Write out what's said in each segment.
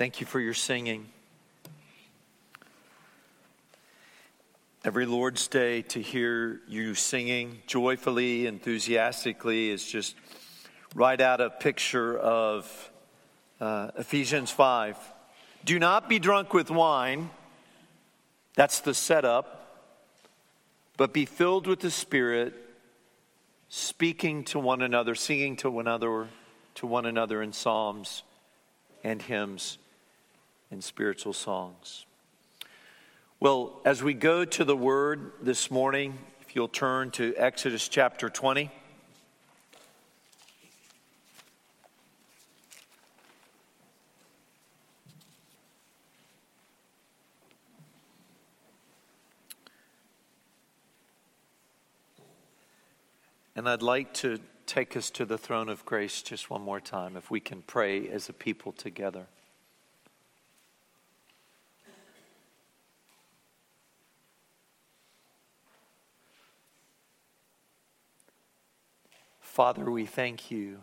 Thank you for your singing. Every Lord's Day to hear you singing joyfully, enthusiastically is just right out a picture of uh, Ephesians 5. Do not be drunk with wine, that's the setup, but be filled with the Spirit, speaking to one another, singing to one another, to one another in psalms and hymns and spiritual songs. Well, as we go to the word this morning, if you'll turn to Exodus chapter 20. And I'd like to take us to the throne of grace just one more time, if we can pray as a people together. Father, we thank you.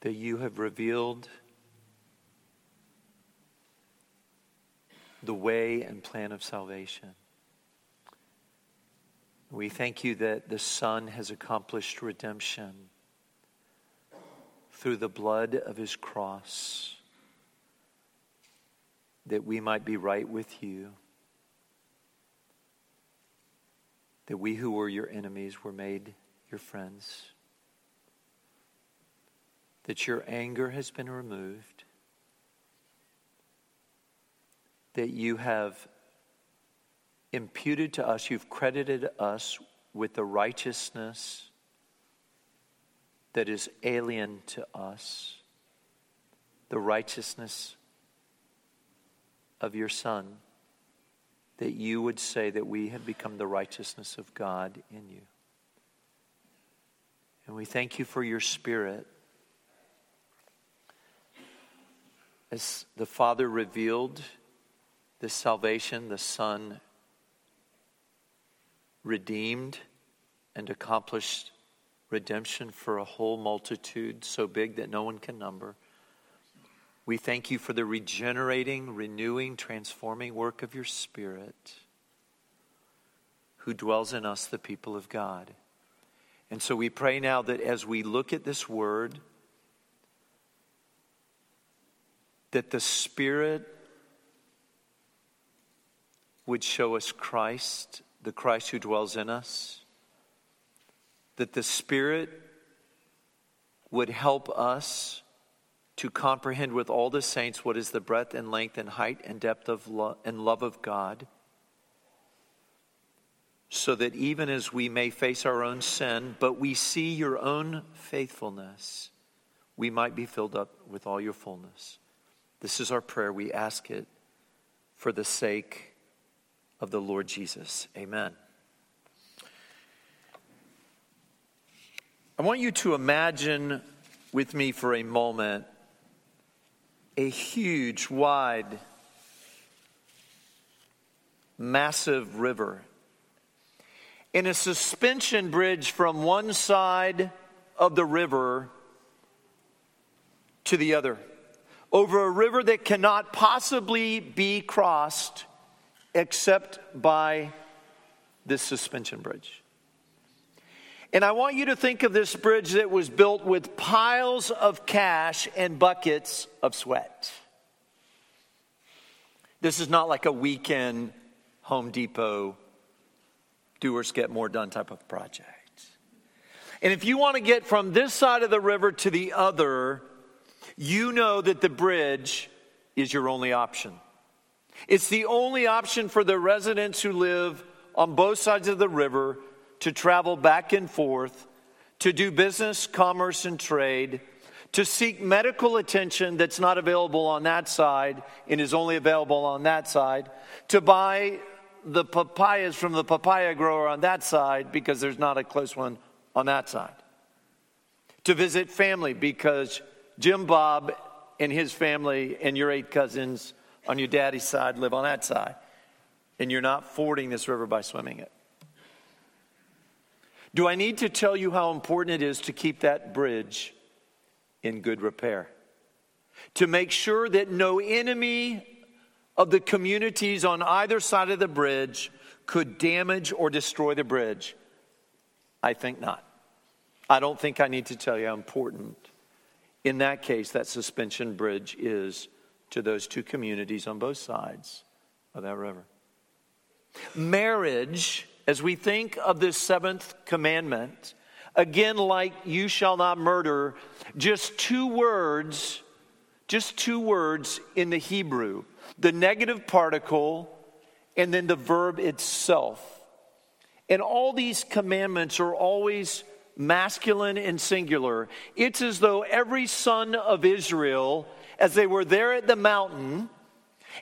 That you have revealed the way and plan of salvation. We thank you that the Son has accomplished redemption through the blood of his cross, that we might be right with you. That we who were your enemies were made your friends, that your anger has been removed, that you have imputed to us, you've credited us with the righteousness that is alien to us, the righteousness of your Son that you would say that we have become the righteousness of God in you. And we thank you for your Spirit. As the Father revealed this salvation, the Son redeemed and accomplished redemption for a whole multitude so big that no one can number. We thank you for the regenerating, renewing, transforming work of your Spirit who dwells in us, the people of God. And so we pray now that as we look at this word, that the Spirit would show us Christ, the Christ who dwells in us, that the Spirit would help us to comprehend with all the saints what is the breadth and length and height and depth of love and love of God, so that even as we may face our own sin, but we see your own faithfulness, we might be filled up with all your fullness. This is our prayer. We ask it for the sake of the Lord Jesus. Amen. I want you to imagine with me for a moment a huge, wide, massive river. In a suspension bridge from one side of the river to the other, over a river that cannot possibly be crossed except by this suspension bridge. And I want you to think of this bridge that was built with piles of cash and buckets of sweat. This is not like a weekend Home Depot, doers get more done type of project. And if you want to get from this side of the river to the other, you know that the bridge is your only option. It's the only option for the residents who live on both sides of the river to travel back and forth, to do business, commerce, and trade, to seek medical attention that's not available on that side and is only available on that side, to buy the papayas from the papaya grower on that side because there's not a close one on that side, to visit family because Jim Bob and his family and your eight cousins on your daddy's side live on that side, and you're not fording this river by swimming it Do I need to tell you how important it is to keep that bridge in good repair? To make sure that no enemy of the communities on either side of the bridge could damage or destroy the bridge? I think not. I don't think I need to tell you how important, in that case, that suspension bridge is to those two communities on both sides of that river. Marriage, as we think of this seventh commandment, again, like you shall not murder, just two words, just two words in the Hebrew the negative particle and then the verb itself. And all these commandments are always masculine and singular. It's as though every son of Israel, as they were there at the mountain,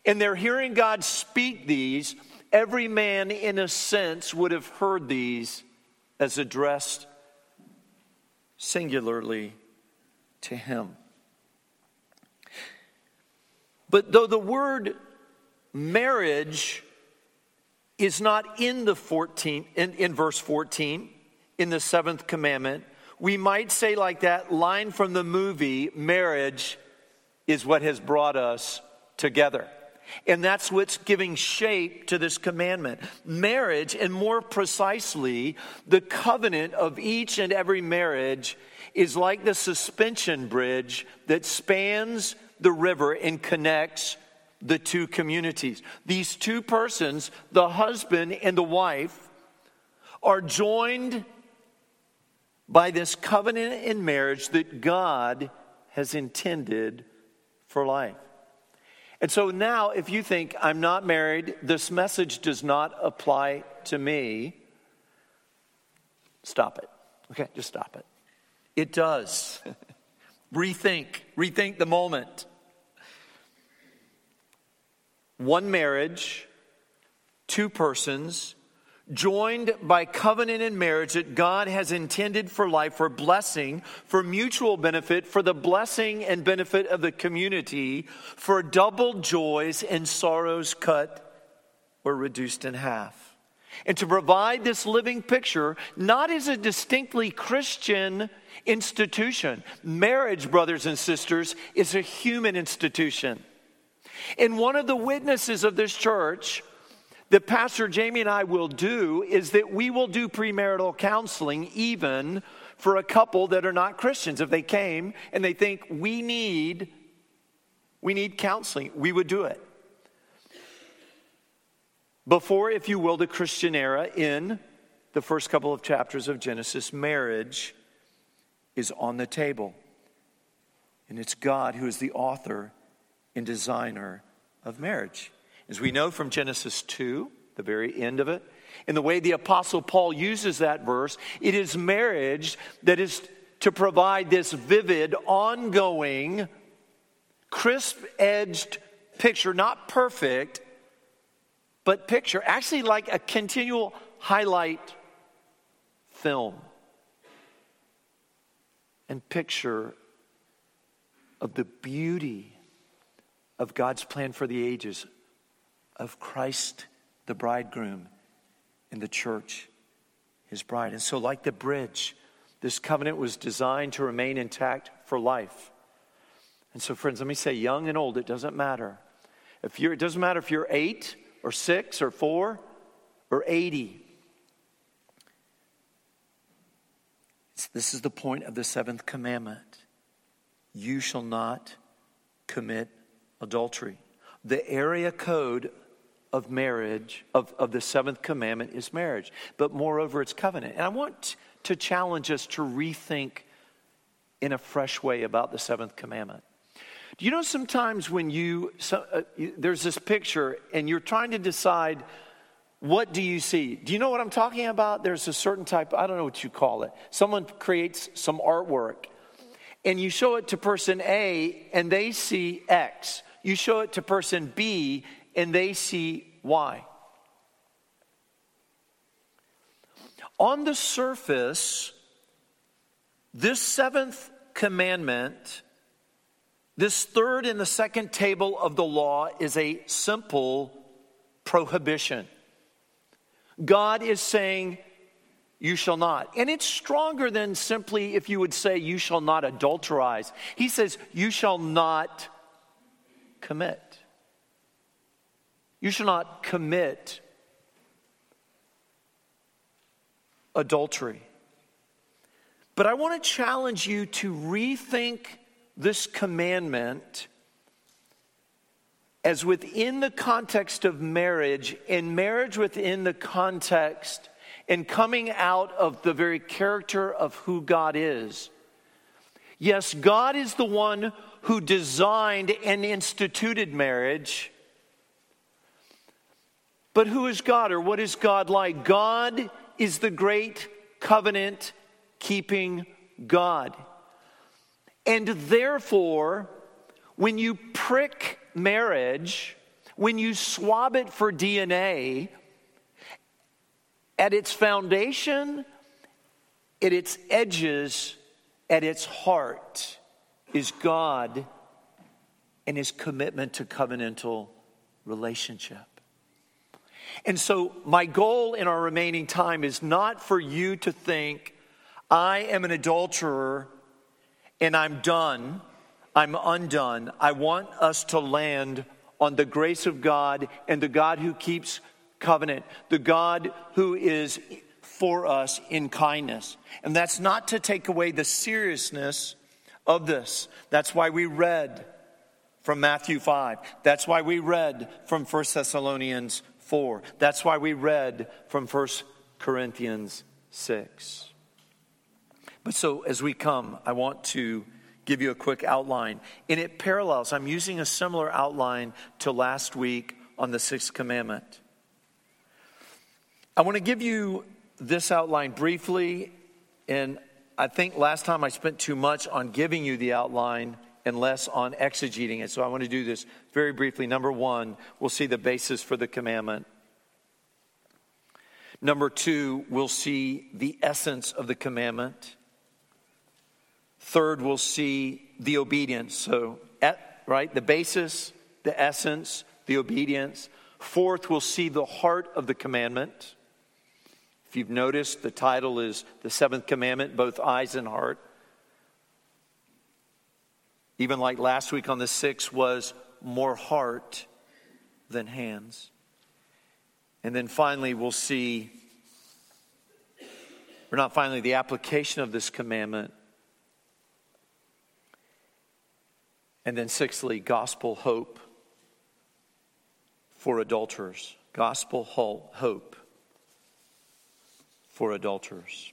and they're hearing God speak these, every man, in a sense, would have heard these as addressed singularly to him. But though the word marriage is not in the 14 in, in verse 14 in the seventh commandment we might say like that line from the movie marriage is what has brought us together and that's what's giving shape to this commandment. Marriage, and more precisely, the covenant of each and every marriage, is like the suspension bridge that spans the river and connects the two communities. These two persons, the husband and the wife, are joined by this covenant in marriage that God has intended for life. And so now, if you think I'm not married, this message does not apply to me, stop it. Okay, just stop it. It does. rethink, rethink the moment one marriage, two persons, joined by covenant and marriage that God has intended for life, for blessing, for mutual benefit, for the blessing and benefit of the community, for double joys and sorrows cut or reduced in half. And to provide this living picture, not as a distinctly Christian institution. Marriage, brothers and sisters, is a human institution. And one of the witnesses of this church that Pastor Jamie and I will do is that we will do premarital counseling even for a couple that are not Christians. If they came and they think we need we need counseling, we would do it. Before, if you will, the Christian era in the first couple of chapters of Genesis, marriage is on the table. And it's God who is the author and designer of marriage. As we know from Genesis 2, the very end of it, and the way the Apostle Paul uses that verse, it is marriage that is to provide this vivid, ongoing, crisp edged picture, not perfect, but picture, actually like a continual highlight film and picture of the beauty of God's plan for the ages, of Christ, the bridegroom, and the church, his bride. And so, like the bridge, this covenant was designed to remain intact for life. And so, friends, let me say, young and old, it doesn't matter. If you're, it doesn't matter if you're eight or six or four or 80. This is the point of the seventh commandment. You shall not commit adultery. The area code of marriage, of, of the seventh commandment, is marriage, but moreover, it's covenant. And I want to challenge us to rethink in a fresh way about the seventh commandment. Do you know sometimes when you, so, uh, you, there's this picture and you're trying to decide what do you see? Do you know what I'm talking about? There's a certain type, I don't know what you call it. Someone creates some artwork and you show it to person A and they see X. You show it to person B and they see Y. On the surface, this seventh commandment, this third and the second table of the law, is a simple prohibition. God is saying, you shall not. And it's stronger than simply if you would say, you shall not adulterize. He says, you shall not commit. You shall not commit adultery. But I want to challenge you to rethink this commandment as within the context of marriage, and marriage within the context and coming out of the very character of who God is. Yes, God is the one who designed and instituted marriage. But who is God or what is God like? God is the great covenant keeping God. And therefore, when you prick marriage, when you swab it for DNA, at its foundation, at its edges, at its heart is God and his commitment to covenantal relationship. And so, my goal in our remaining time is not for you to think, I am an adulterer and I'm done, I'm undone. I want us to land on the grace of God and the God who keeps covenant, the God who is for us in kindness. And that's not to take away the seriousness of this. That's why we read from Matthew 5. That's why we read from 1 Thessalonians 4. That's why we read from 1 Corinthians 6. But so as we come, I want to give you a quick outline. And it parallels, I'm using a similar outline to last week on the sixth commandment. I want to give you this outline briefly, and I think last time I spent too much on giving you the outline and less on exegeting it. So I want to do this very briefly. Number one, we'll see the basis for the commandment. Number two, we'll see the essence of the commandment. Third, we'll see the obedience. So, at, right, the basis, the essence, the obedience. Fourth, we'll see the heart of the commandment. If you've noticed, the title is The Seventh Commandment, both eyes and heart. Even like last week on the sixth was more heart than hands. And then finally, we'll see, or not finally, the application of this commandment And then, sixthly, gospel hope for adulterers. Gospel hope for adulterers.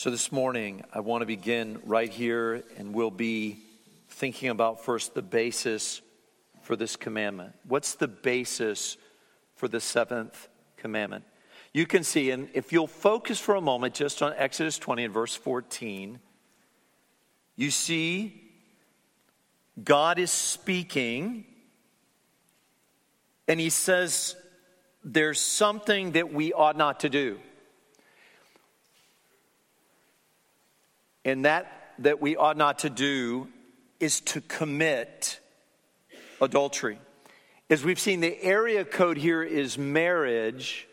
So, this morning, I want to begin right here, and we'll be thinking about first the basis for this commandment. What's the basis for the seventh commandment? You can see, and if you'll focus for a moment just on Exodus 20 and verse 14, you see, God is speaking, and He says, There's something that we ought not to do. And that that we ought not to do is to commit adultery. As we've seen, the area code here is marriage,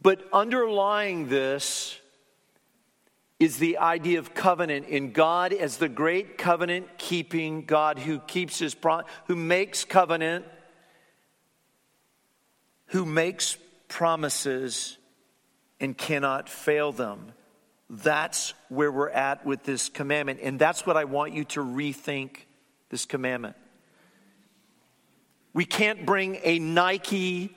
but underlying this is the idea of covenant in God as the great covenant keeping God who keeps his pro- who makes covenant who makes promises and cannot fail them. That's where we're at with this commandment and that's what I want you to rethink this commandment. We can't bring a Nike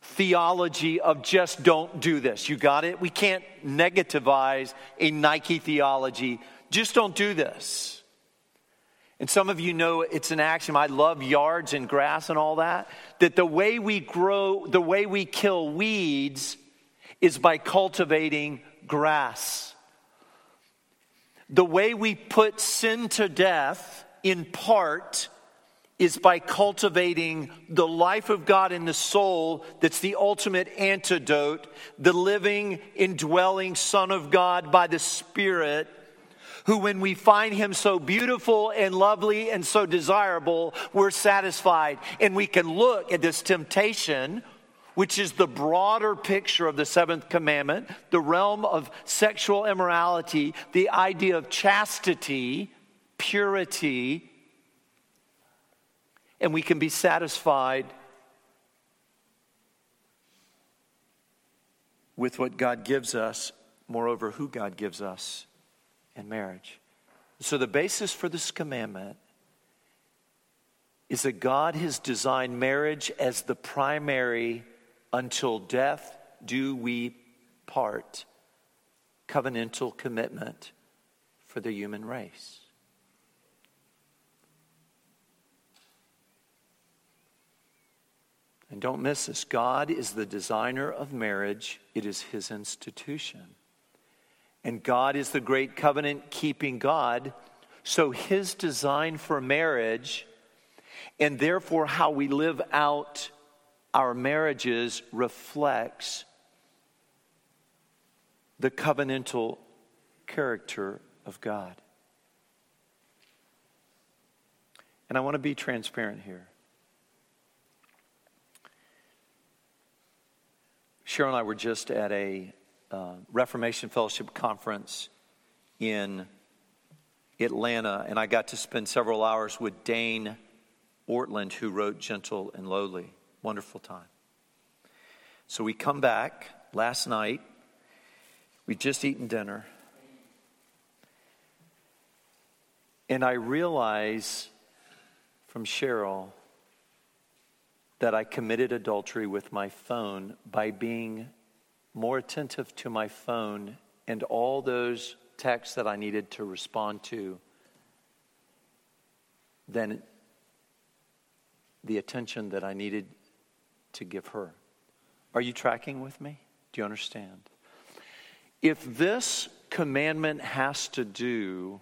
theology of just don't do this. You got it? We can't negativize a Nike theology. Just don't do this. And some of you know it's an axiom. I love yards and grass and all that. That the way we grow, the way we kill weeds is by cultivating grass. The way we put sin to death, in part, is by cultivating the life of God in the soul that's the ultimate antidote, the living, indwelling Son of God by the Spirit, who, when we find him so beautiful and lovely and so desirable, we're satisfied. And we can look at this temptation which is the broader picture of the seventh commandment, the realm of sexual immorality, the idea of chastity, purity, and we can be satisfied with what God gives us, moreover, who God gives us in marriage. So, the basis for this commandment is that God has designed marriage as the primary until death do we part covenantal commitment for the human race. And don't miss this God is the designer of marriage, it is his institution. And God is the great covenant keeping God. So his design for marriage and therefore how we live out our marriages reflects the covenantal character of God. And I want to be transparent here. Cheryl and I were just at a uh, Reformation Fellowship conference in Atlanta, and I got to spend several hours with Dane Ortlund, who wrote Gentle and Lowly. Wonderful time. So we come back last night. We'd just eaten dinner. And I realize from Cheryl that I committed adultery with my phone by being more attentive to my phone and all those texts that I needed to respond to than the attention that I needed to give her. Are you tracking with me? Do you understand? If this commandment has to do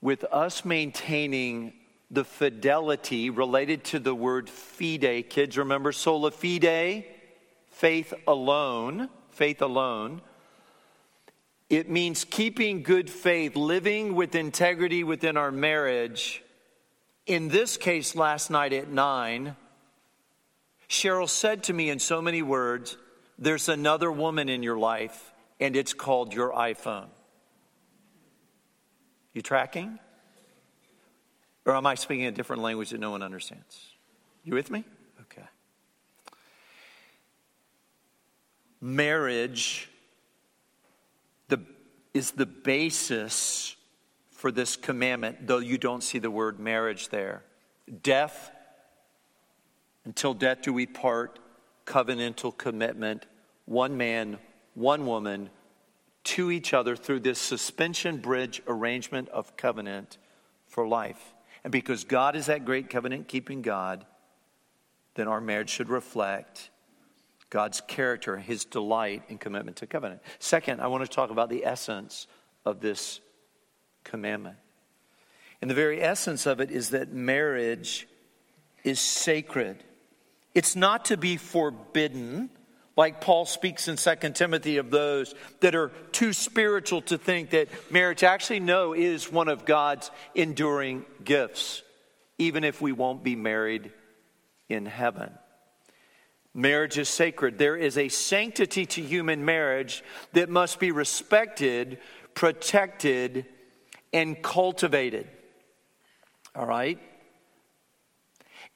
with us maintaining the fidelity related to the word fide. Kids, remember sola fide? Faith alone. Faith alone. It means keeping good faith, living with integrity within our marriage. In this case, last night at nine, Cheryl said to me in so many words, There's another woman in your life, and it's called your iPhone. You tracking? Or am I speaking a different language that no one understands? You with me? Okay. Marriage the, is the basis for this commandment, though you don't see the word marriage there. Death, until death do we part, covenantal commitment, one man, one woman, to each other through this suspension bridge arrangement of covenant for life. And because God is that great covenant keeping God, then our marriage should reflect God's character, his delight and commitment to covenant. Second, I want to talk about the essence of this commandment. And the very essence of it is that marriage is sacred. It's not to be forbidden, like Paul speaks in 2 Timothy of those that are too spiritual to think that marriage actually, no, is one of God's enduring gifts, even if we won't be married in heaven. Marriage is sacred. There is a sanctity to human marriage that must be respected, protected, and cultivated. All right?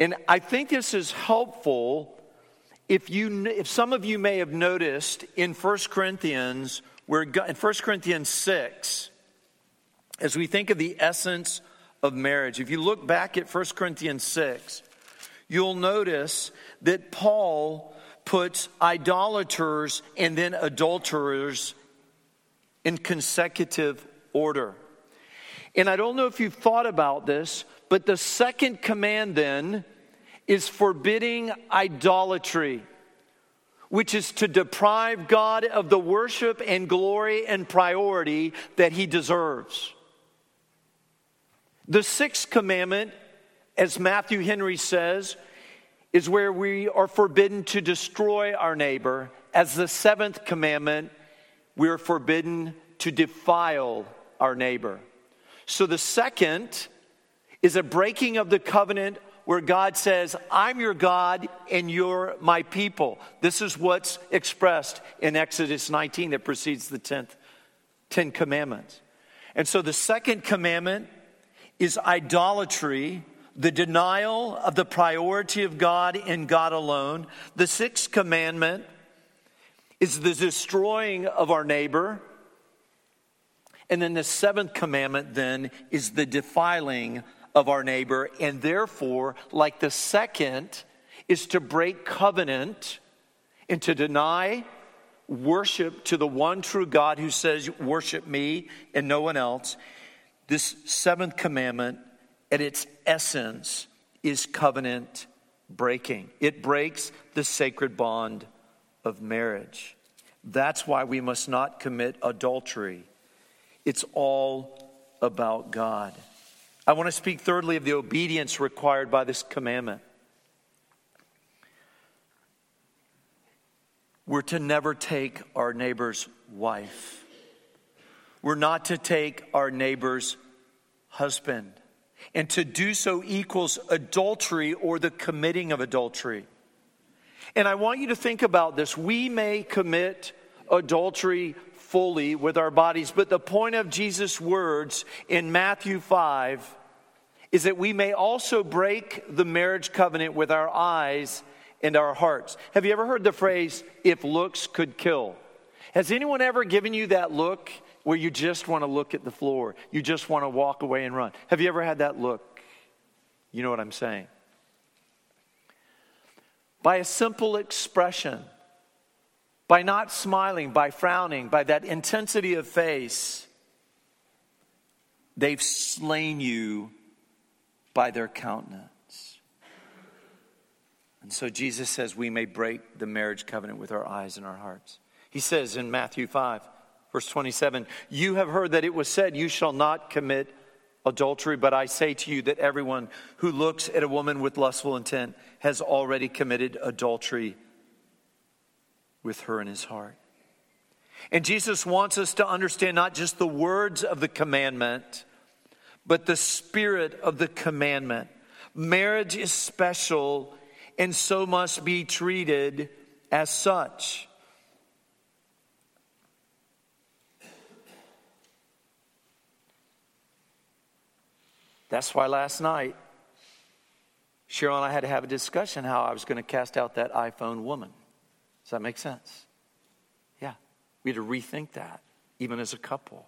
And I think this is helpful if you if some of you may have noticed in 1 Corinthians where in 1 Corinthians 6 as we think of the essence of marriage if you look back at 1 Corinthians 6 you'll notice that Paul puts idolaters and then adulterers in consecutive order. And I don't know if you've thought about this, but the second command then is forbidding idolatry, which is to deprive God of the worship and glory and priority that he deserves. The sixth commandment, as Matthew Henry says, is where we are forbidden to destroy our neighbor. As the seventh commandment, we are forbidden to defile our neighbor. So the second is a breaking of the covenant where God says, I'm your God and you're my people. This is what's expressed in Exodus 19 that precedes the 10th, 10 commandments. And so the second commandment is idolatry, the denial of the priority of God and God alone. The sixth commandment is the destroying of our neighbor. And then the seventh commandment then is the defiling of our neighbor. And therefore, like the second, is to break covenant and to deny worship to the one true God who says, Worship me and no one else. This seventh commandment, at its essence, is covenant breaking. It breaks the sacred bond of marriage. That's why we must not commit adultery. It's all about God. I want to speak thirdly of the obedience required by this commandment. We're to never take our neighbor's wife. We're not to take our neighbor's husband. And to do so equals adultery or the committing of adultery. And I want you to think about this. We may commit adultery fully with our bodies, but the point of Jesus' words in Matthew 5 is that we may also break the marriage covenant with our eyes and our hearts. Have you ever heard the phrase, if looks could kill? Has anyone ever given you that look where you just want to look at the floor? You just want to walk away and run? Have you ever had that look? You know what I'm saying? by a simple expression, by not smiling, by frowning, by that intensity of face, they've slain you by their countenance. And so Jesus says we may break the marriage covenant with our eyes and our hearts. He says in Matthew 5, verse 27, You have heard that it was said, You shall not commit adultery, but I say to you that everyone who looks at a woman with lustful intent has already committed adultery with her in his heart. And Jesus wants us to understand not just the words of the commandment, but the spirit of the commandment. Marriage is special and so must be treated as such. That's why last night, Cheryl and I had to have a discussion how I was going to cast out that iPhone woman. Does that make sense? Yeah. We had to rethink that, even as a couple.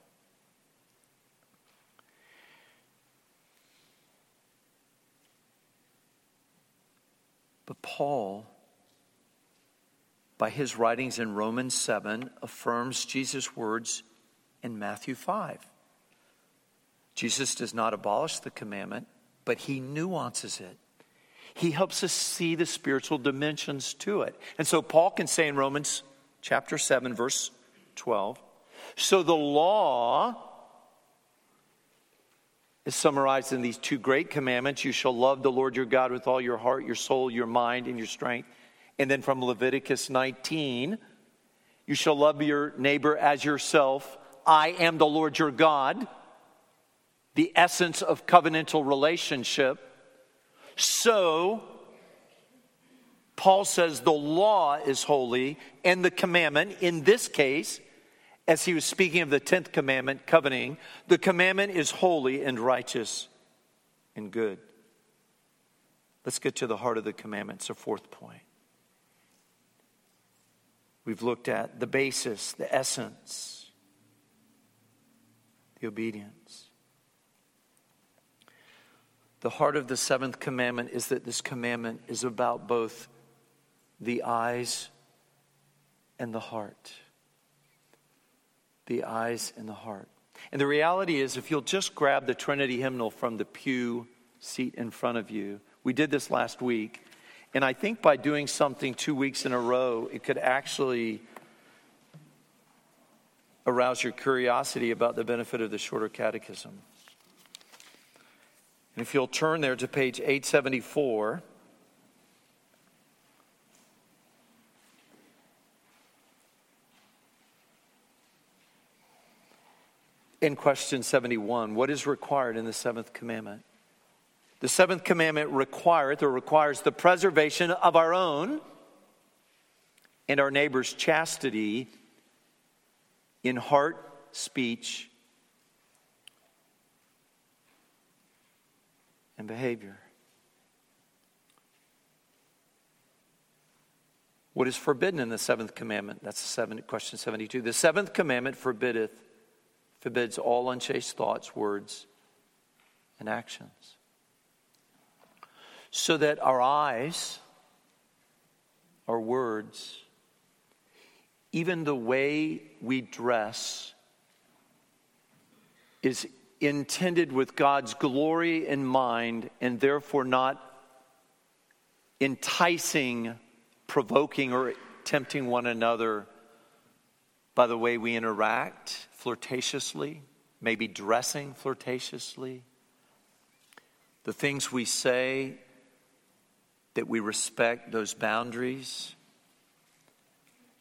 But Paul, by his writings in Romans 7, affirms Jesus' words in Matthew 5. Jesus does not abolish the commandment, but he nuances it. He helps us see the spiritual dimensions to it. And so Paul can say in Romans chapter 7, verse 12 so the law is summarized in these two great commandments you shall love the Lord your God with all your heart, your soul, your mind, and your strength. And then from Leviticus 19, you shall love your neighbor as yourself. I am the Lord your God the essence of covenantal relationship. So, Paul says the law is holy and the commandment, in this case, as he was speaking of the 10th commandment, covenanting, the commandment is holy and righteous and good. Let's get to the heart of the commandments, a fourth point. We've looked at the basis, the essence, the obedience. The heart of the seventh commandment is that this commandment is about both the eyes and the heart. The eyes and the heart. And the reality is, if you'll just grab the Trinity hymnal from the pew seat in front of you, we did this last week. And I think by doing something two weeks in a row, it could actually arouse your curiosity about the benefit of the shorter catechism. And if you'll turn there to page 874, in question 71, what is required in the seventh commandment? The seventh commandment requireth or requires the preservation of our own and our neighbor's chastity in heart, speech, and behavior. What is forbidden in the seventh commandment? That's the question 72. The seventh commandment forbiddeth, forbids all unchaste thoughts, words, and actions. So that our eyes, our words, even the way we dress is intended with God's glory in mind and therefore not enticing provoking or tempting one another by the way we interact flirtatiously, maybe dressing flirtatiously, the things we say that we respect those boundaries.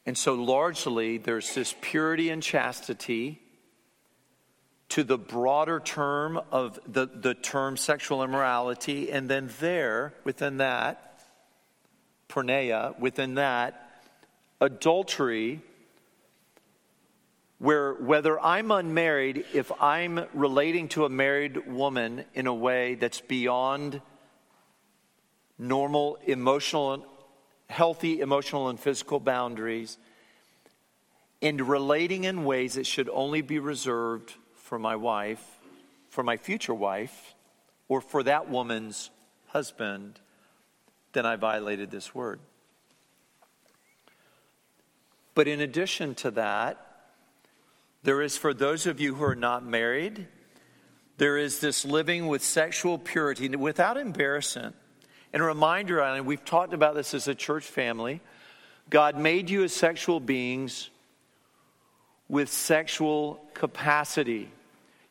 And so, largely, there's this purity and chastity to the broader term of the, the term sexual immorality, and then there, within that, porneia, within that, adultery, where whether I'm unmarried, if I'm relating to a married woman in a way that's beyond normal emotional, healthy emotional and physical boundaries, and relating in ways that should only be reserved for my wife, for my future wife, or for that woman's husband, then I violated this word. But in addition to that, there is for those of you who are not married, there is this living with sexual purity without embarrassment. And a reminder, and we've talked about this as a church family God made you as sexual beings with sexual capacity.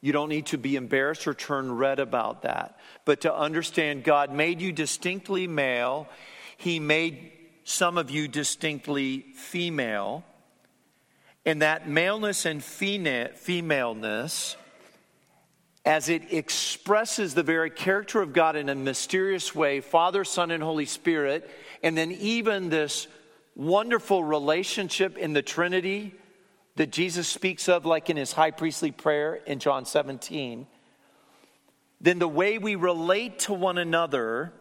You don't need to be embarrassed or turn red about that. But to understand, God made you distinctly male, He made some of you distinctly female. And that maleness and femaleness, as it expresses the very character of God in a mysterious way Father, Son, and Holy Spirit, and then even this wonderful relationship in the Trinity that Jesus speaks of, like in his high priestly prayer in John 17, then the way we relate to one another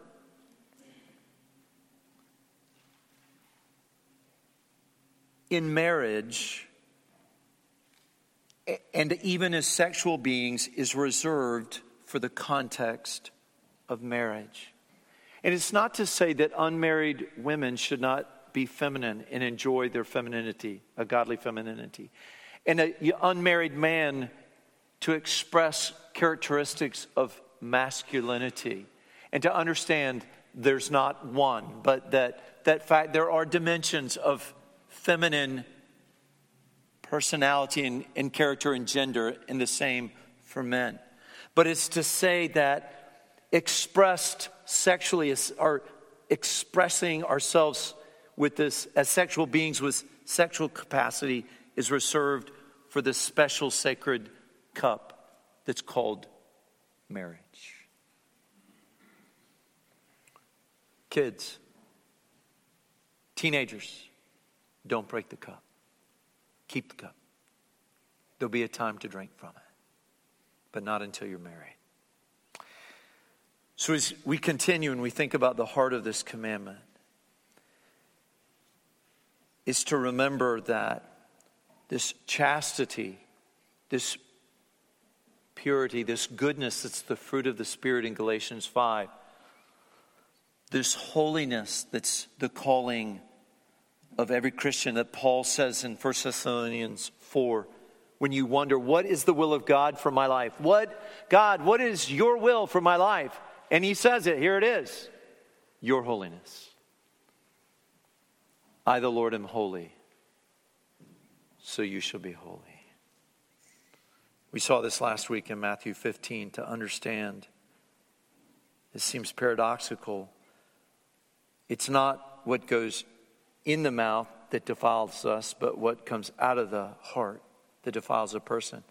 in marriage and even as sexual beings is reserved for the context of marriage. And it's not to say that unmarried women should not be feminine and enjoy their femininity, a godly femininity. And an unmarried man to express characteristics of masculinity and to understand there's not one, but that, that fact there are dimensions of feminine personality and, and character and gender in the same for men. But it's to say that expressed sexually are expressing ourselves with this as sexual beings with sexual capacity is reserved for this special sacred cup that's called marriage. Kids, teenagers, don't break the cup. Keep the cup. There'll be a time to drink from it, but not until you're married. So, as we continue and we think about the heart of this commandment, is to remember that this chastity, this purity, this goodness that's the fruit of the Spirit in Galatians 5, this holiness that's the calling of every Christian that Paul says in 1 Thessalonians 4 when you wonder what is the will of God for my life? What God, what is your will for my life? And he says it, here it is. Your holiness. I, the Lord, am holy, so you shall be holy. We saw this last week in Matthew 15 to understand. It seems paradoxical. It's not what goes in the mouth that defiles us, but what comes out of the heart that defiles a person.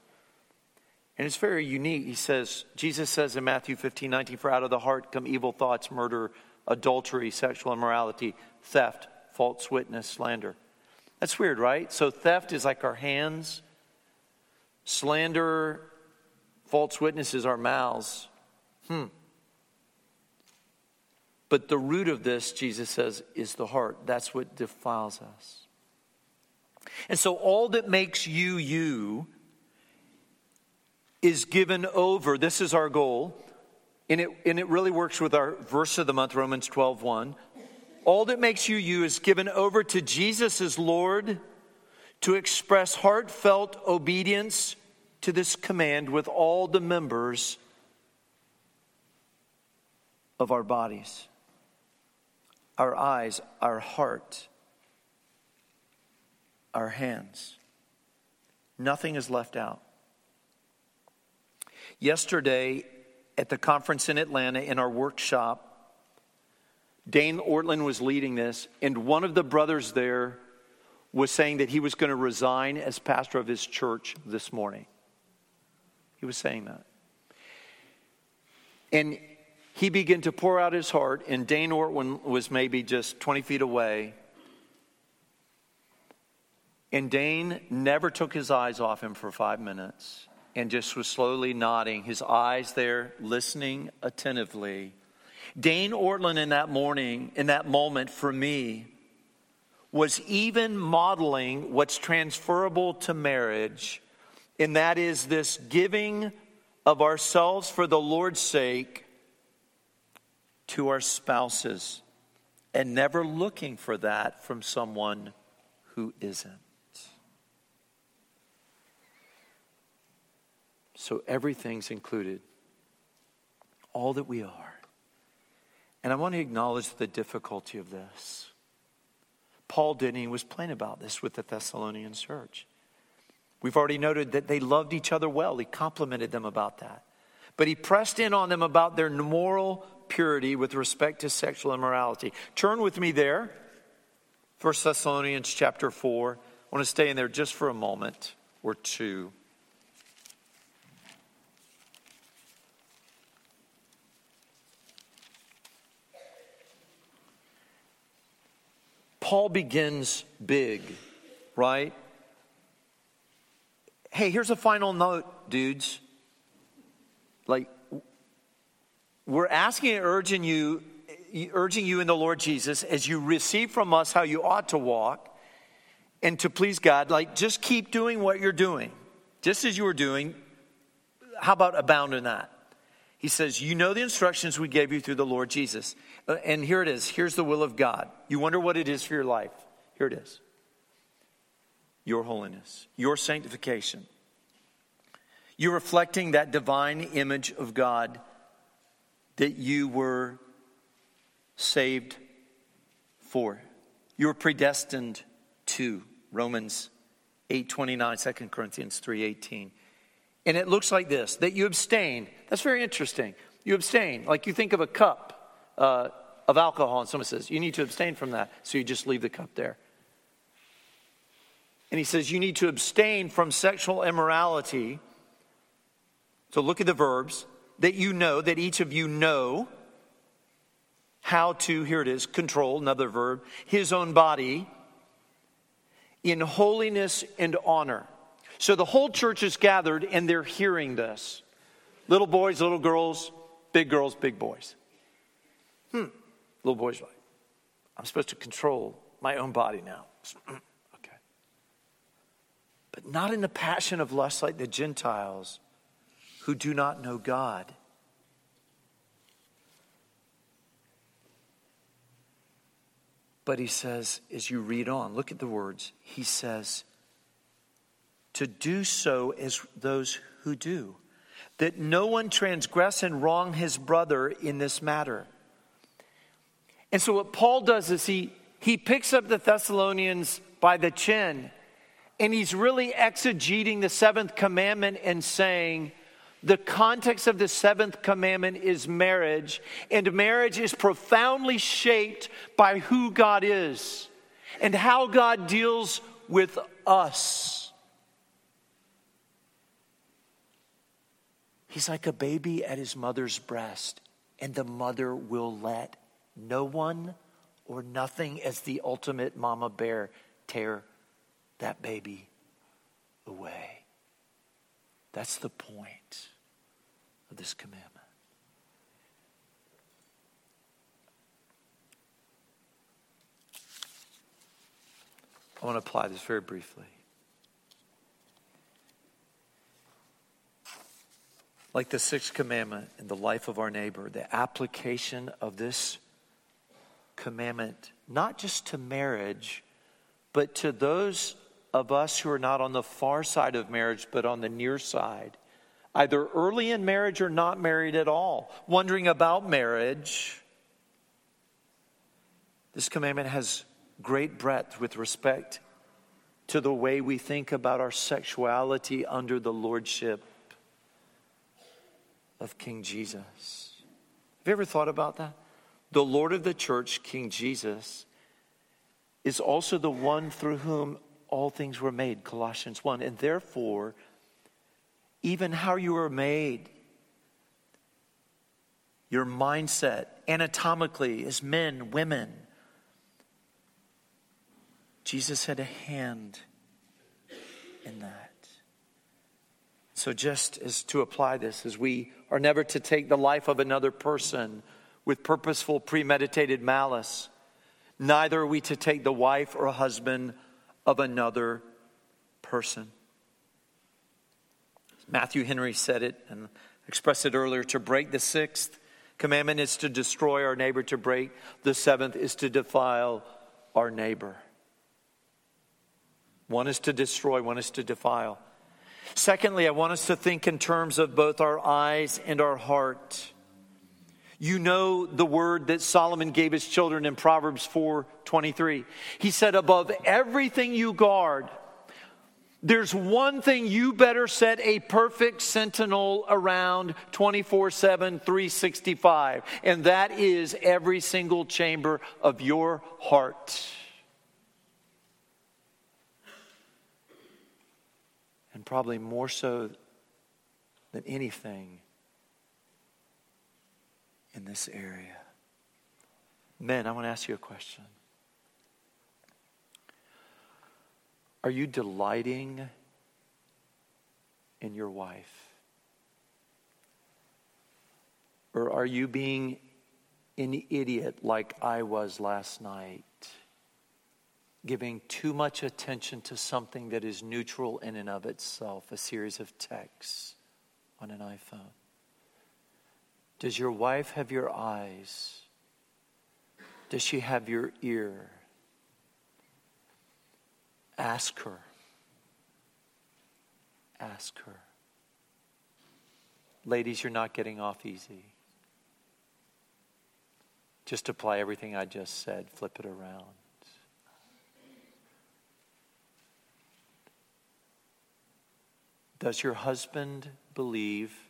And it's very unique. He says, Jesus says in Matthew 15, 19, for out of the heart come evil thoughts, murder, adultery, sexual immorality, theft, false witness, slander. That's weird, right? So theft is like our hands, slander, false witness is our mouths. Hmm. But the root of this, Jesus says, is the heart. That's what defiles us. And so all that makes you you is given over. This is our goal. And it, and it really works with our verse of the month, Romans 12 1. All that makes you you is given over to Jesus as Lord to express heartfelt obedience to this command with all the members of our bodies, our eyes, our heart, our hands. Nothing is left out. Yesterday, at the conference in Atlanta, in our workshop, Dane Ortlund was leading this, and one of the brothers there was saying that he was going to resign as pastor of his church this morning. He was saying that. And he began to pour out his heart, and Dane Ortlund was maybe just 20 feet away. And Dane never took his eyes off him for five minutes and just was slowly nodding, his eyes there, listening attentively. Dane Ortlund in that morning, in that moment for me, was even modeling what's transferable to marriage, and that is this giving of ourselves for the Lord's sake to our spouses and never looking for that from someone who isn't. So everything's included, all that we are. And I want to acknowledge the difficulty of this. Paul did, he was plain about this with the Thessalonian church. We've already noted that they loved each other well. He complimented them about that. But he pressed in on them about their moral purity with respect to sexual immorality. Turn with me there. 1 Thessalonians chapter 4. I want to stay in there just for a moment or two. Paul begins big, right? Hey, here's a final note, dudes. Like, we're asking and urging you, urging you in the Lord Jesus as you receive from us how you ought to walk and to please God, like, just keep doing what you're doing. Just as you were doing, how about abound in that? He says, You know the instructions we gave you through the Lord Jesus. Uh, and here it is. Here's the will of God. You wonder what it is for your life. Here it is your holiness, your sanctification. You're reflecting that divine image of God that you were saved for. You were predestined to. Romans 8 29, 2 Corinthians 3 18. And it looks like this that you abstain. That's very interesting. You abstain. Like you think of a cup uh, of alcohol, and someone says, You need to abstain from that. So you just leave the cup there. And he says, You need to abstain from sexual immorality. So look at the verbs that you know, that each of you know how to, here it is, control, another verb, his own body in holiness and honor. So the whole church is gathered and they're hearing this. Little boys, little girls, big girls, big boys. Hmm. Little boys like, I'm supposed to control my own body now. okay. But not in the passion of lust like the Gentiles who do not know God. But he says, as you read on, look at the words, he says, to do so as those who do, that no one transgress and wrong his brother in this matter. And so, what Paul does is he, he picks up the Thessalonians by the chin and he's really exegeting the seventh commandment and saying, the context of the seventh commandment is marriage, and marriage is profoundly shaped by who God is and how God deals with us. He's like a baby at his mother's breast, and the mother will let no one or nothing as the ultimate mama bear tear that baby away. That's the point of this commandment. I want to apply this very briefly. Like the sixth commandment in the life of our neighbor, the application of this commandment, not just to marriage, but to those of us who are not on the far side of marriage, but on the near side, either early in marriage or not married at all, wondering about marriage. This commandment has great breadth with respect to the way we think about our sexuality under the lordship of King Jesus. Have you ever thought about that? The Lord of the church, King Jesus, is also the one through whom all things were made, Colossians 1. And therefore, even how you were made, your mindset, anatomically, as men, women, Jesus had a hand in that. So, just as to apply this, as we are never to take the life of another person with purposeful, premeditated malice, neither are we to take the wife or husband of another person. Matthew Henry said it and expressed it earlier to break the sixth commandment is to destroy our neighbor, to break the seventh is to defile our neighbor. One is to destroy, one is to defile. Secondly, I want us to think in terms of both our eyes and our heart. You know the word that Solomon gave his children in Proverbs 4:23. He said above everything you guard there's one thing you better set a perfect sentinel around 24 7, 365, and that is every single chamber of your heart. And probably more so than anything in this area. Men, I want to ask you a question. Are you delighting in your wife? Or are you being an idiot like I was last night, giving too much attention to something that is neutral in and of itself, a series of texts on an iPhone? Does your wife have your eyes? Does she have your ear? Ask her. Ask her. Ladies, you're not getting off easy. Just apply everything I just said, flip it around. Does your husband believe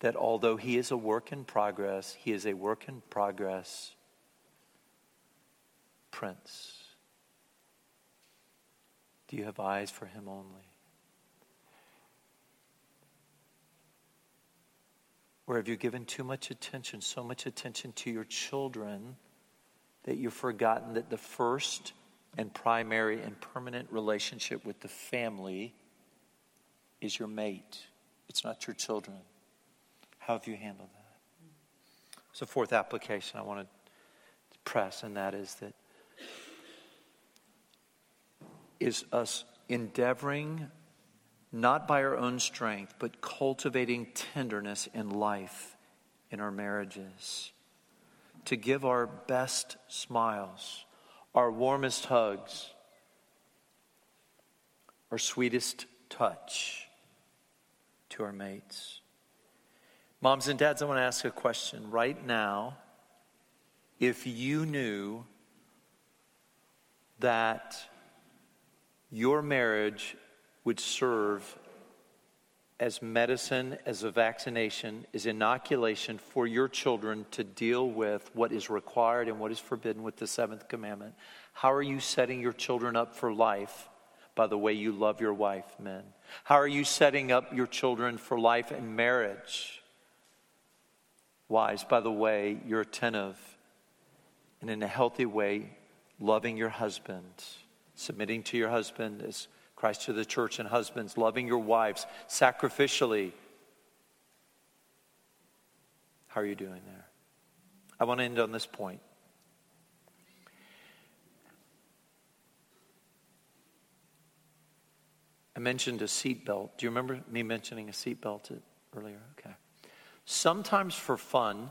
that although he is a work in progress, he is a work in progress prince? Do you have eyes for him only? Or have you given too much attention, so much attention to your children, that you've forgotten that the first and primary and permanent relationship with the family is your mate? It's not your children. How have you handled that? So, fourth application I want to press, and that is that is us endeavoring, not by our own strength, but cultivating tenderness in life in our marriages. To give our best smiles, our warmest hugs, our sweetest touch to our mates. Moms and dads, I want to ask a question right now. If you knew that your marriage would serve as medicine, as a vaccination, as inoculation for your children to deal with what is required and what is forbidden with the seventh commandment. How are you setting your children up for life by the way you love your wife, men? How are you setting up your children for life and marriage? Wives, by the way you're attentive and in a healthy way, loving your husband, submitting to your husband as Christ to the church, and husbands, loving your wives sacrificially. How are you doing there? I want to end on this point. I mentioned a seatbelt. Do you remember me mentioning a seatbelt earlier? Okay. Sometimes for fun,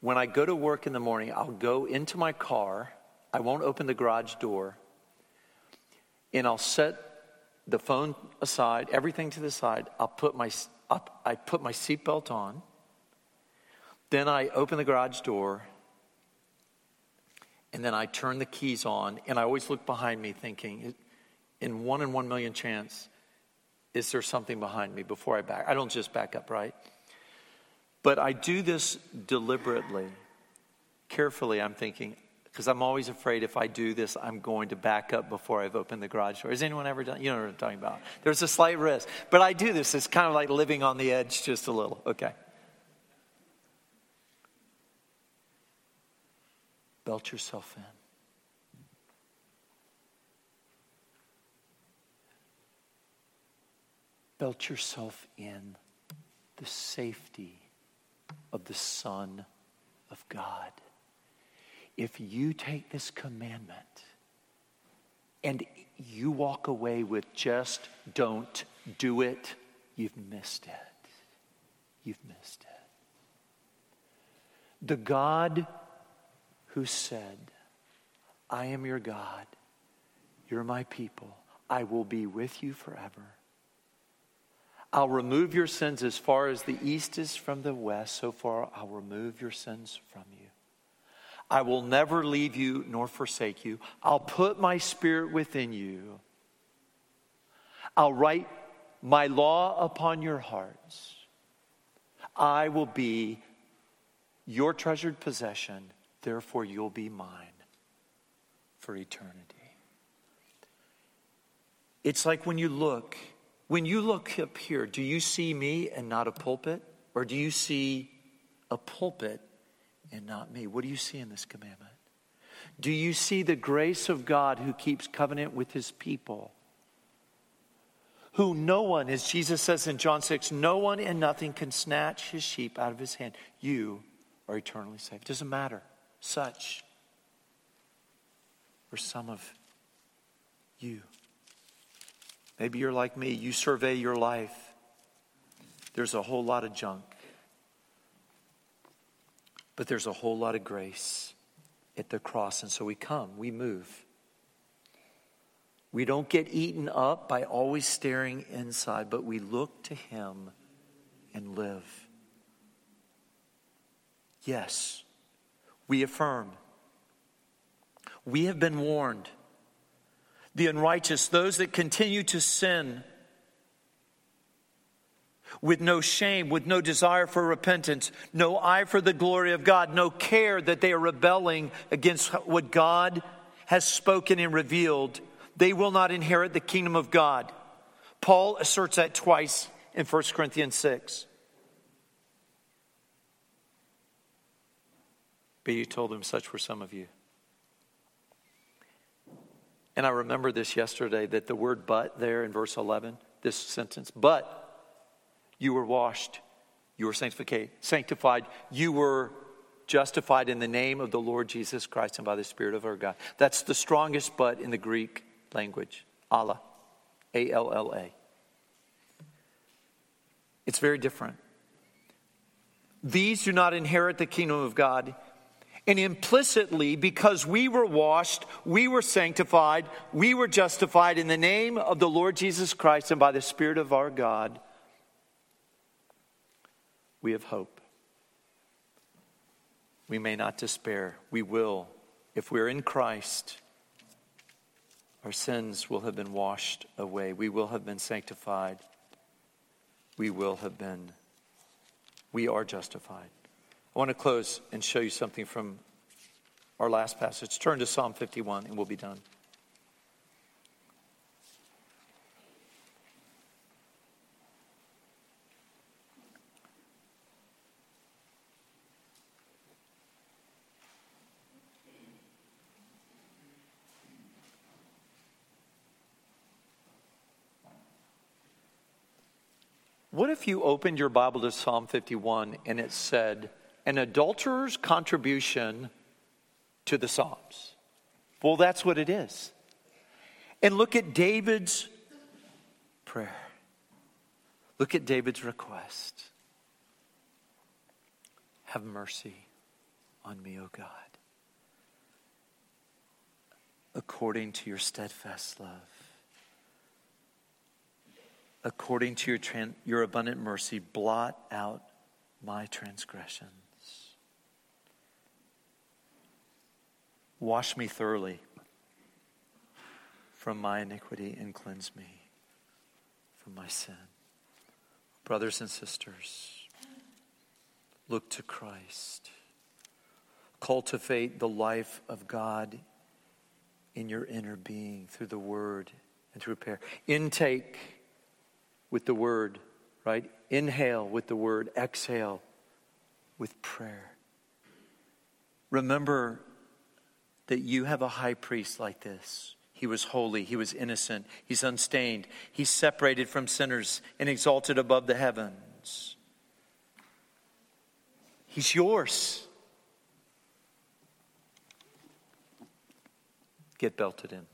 when I go to work in the morning, I'll go into my car. I won't open the garage door. And I'll set the phone aside, everything to the side. I'll put my, up, I put my seatbelt on. Then I open the garage door. And then I turn the keys on. And I always look behind me thinking, in one in one million chance, is there something behind me before I back? I don't just back up, right? But I do this deliberately, carefully. I'm thinking, because I'm always afraid if I do this, I'm going to back up before I've opened the garage door. Has anyone ever done? You know what I'm talking about. There's a slight risk, but I do this. It's kind of like living on the edge just a little. Okay. Belt yourself in. Belt yourself in the safety of the Son of God. If you take this commandment and you walk away with just don't do it, you've missed it. You've missed it. The God who said, I am your God, you're my people, I will be with you forever. I'll remove your sins as far as the east is from the west, so far I'll remove your sins from you. I will never leave you nor forsake you. I'll put my spirit within you. I'll write my law upon your hearts. I will be your treasured possession, therefore, you'll be mine for eternity. It's like when you look when you look up here, do you see me and not a pulpit? Or do you see a pulpit and not me? What do you see in this commandment? Do you see the grace of God who keeps covenant with his people? Who no one, as Jesus says in John 6, no one and nothing can snatch his sheep out of his hand. You are eternally saved. It doesn't matter. Such or some of you. Maybe you're like me, you survey your life. There's a whole lot of junk, but there's a whole lot of grace at the cross. And so we come, we move. We don't get eaten up by always staring inside, but we look to Him and live. Yes, we affirm. We have been warned the unrighteous, those that continue to sin with no shame, with no desire for repentance, no eye for the glory of God, no care that they are rebelling against what God has spoken and revealed, they will not inherit the kingdom of God. Paul asserts that twice in 1 Corinthians 6. But you told them such were some of you. And I remember this yesterday that the word but there in verse 11, this sentence, but you were washed, you were sanctified, you were justified in the name of the Lord Jesus Christ and by the Spirit of our God. That's the strongest but in the Greek language. Alla. A L L A. It's very different. These do not inherit the kingdom of God and implicitly, because we were washed, we were sanctified, we were justified in the name of the Lord Jesus Christ and by the Spirit of our God, we have hope. We may not despair. We will. If we're in Christ, our sins will have been washed away. We will have been sanctified. We will have been, we are justified. I want to close and show you something from our last passage. Turn to Psalm 51 and we'll be done. What if you opened your Bible to Psalm 51 and it said, an adulterer's contribution to the Psalms? Well, that's what it is. And look at David's prayer. Look at David's request. Have mercy on me, O God, according to your steadfast love according to your, tran- your abundant mercy, blot out my transgressions. Wash me thoroughly from my iniquity and cleanse me from my sin. Brothers and sisters, look to Christ. Cultivate the life of God in your inner being through the word and through prayer. Intake with the word, right? Inhale with the word, exhale with prayer. Remember that you have a high priest like this. He was holy, he was innocent, he's unstained, he's separated from sinners and exalted above the heavens. He's yours. Get belted in.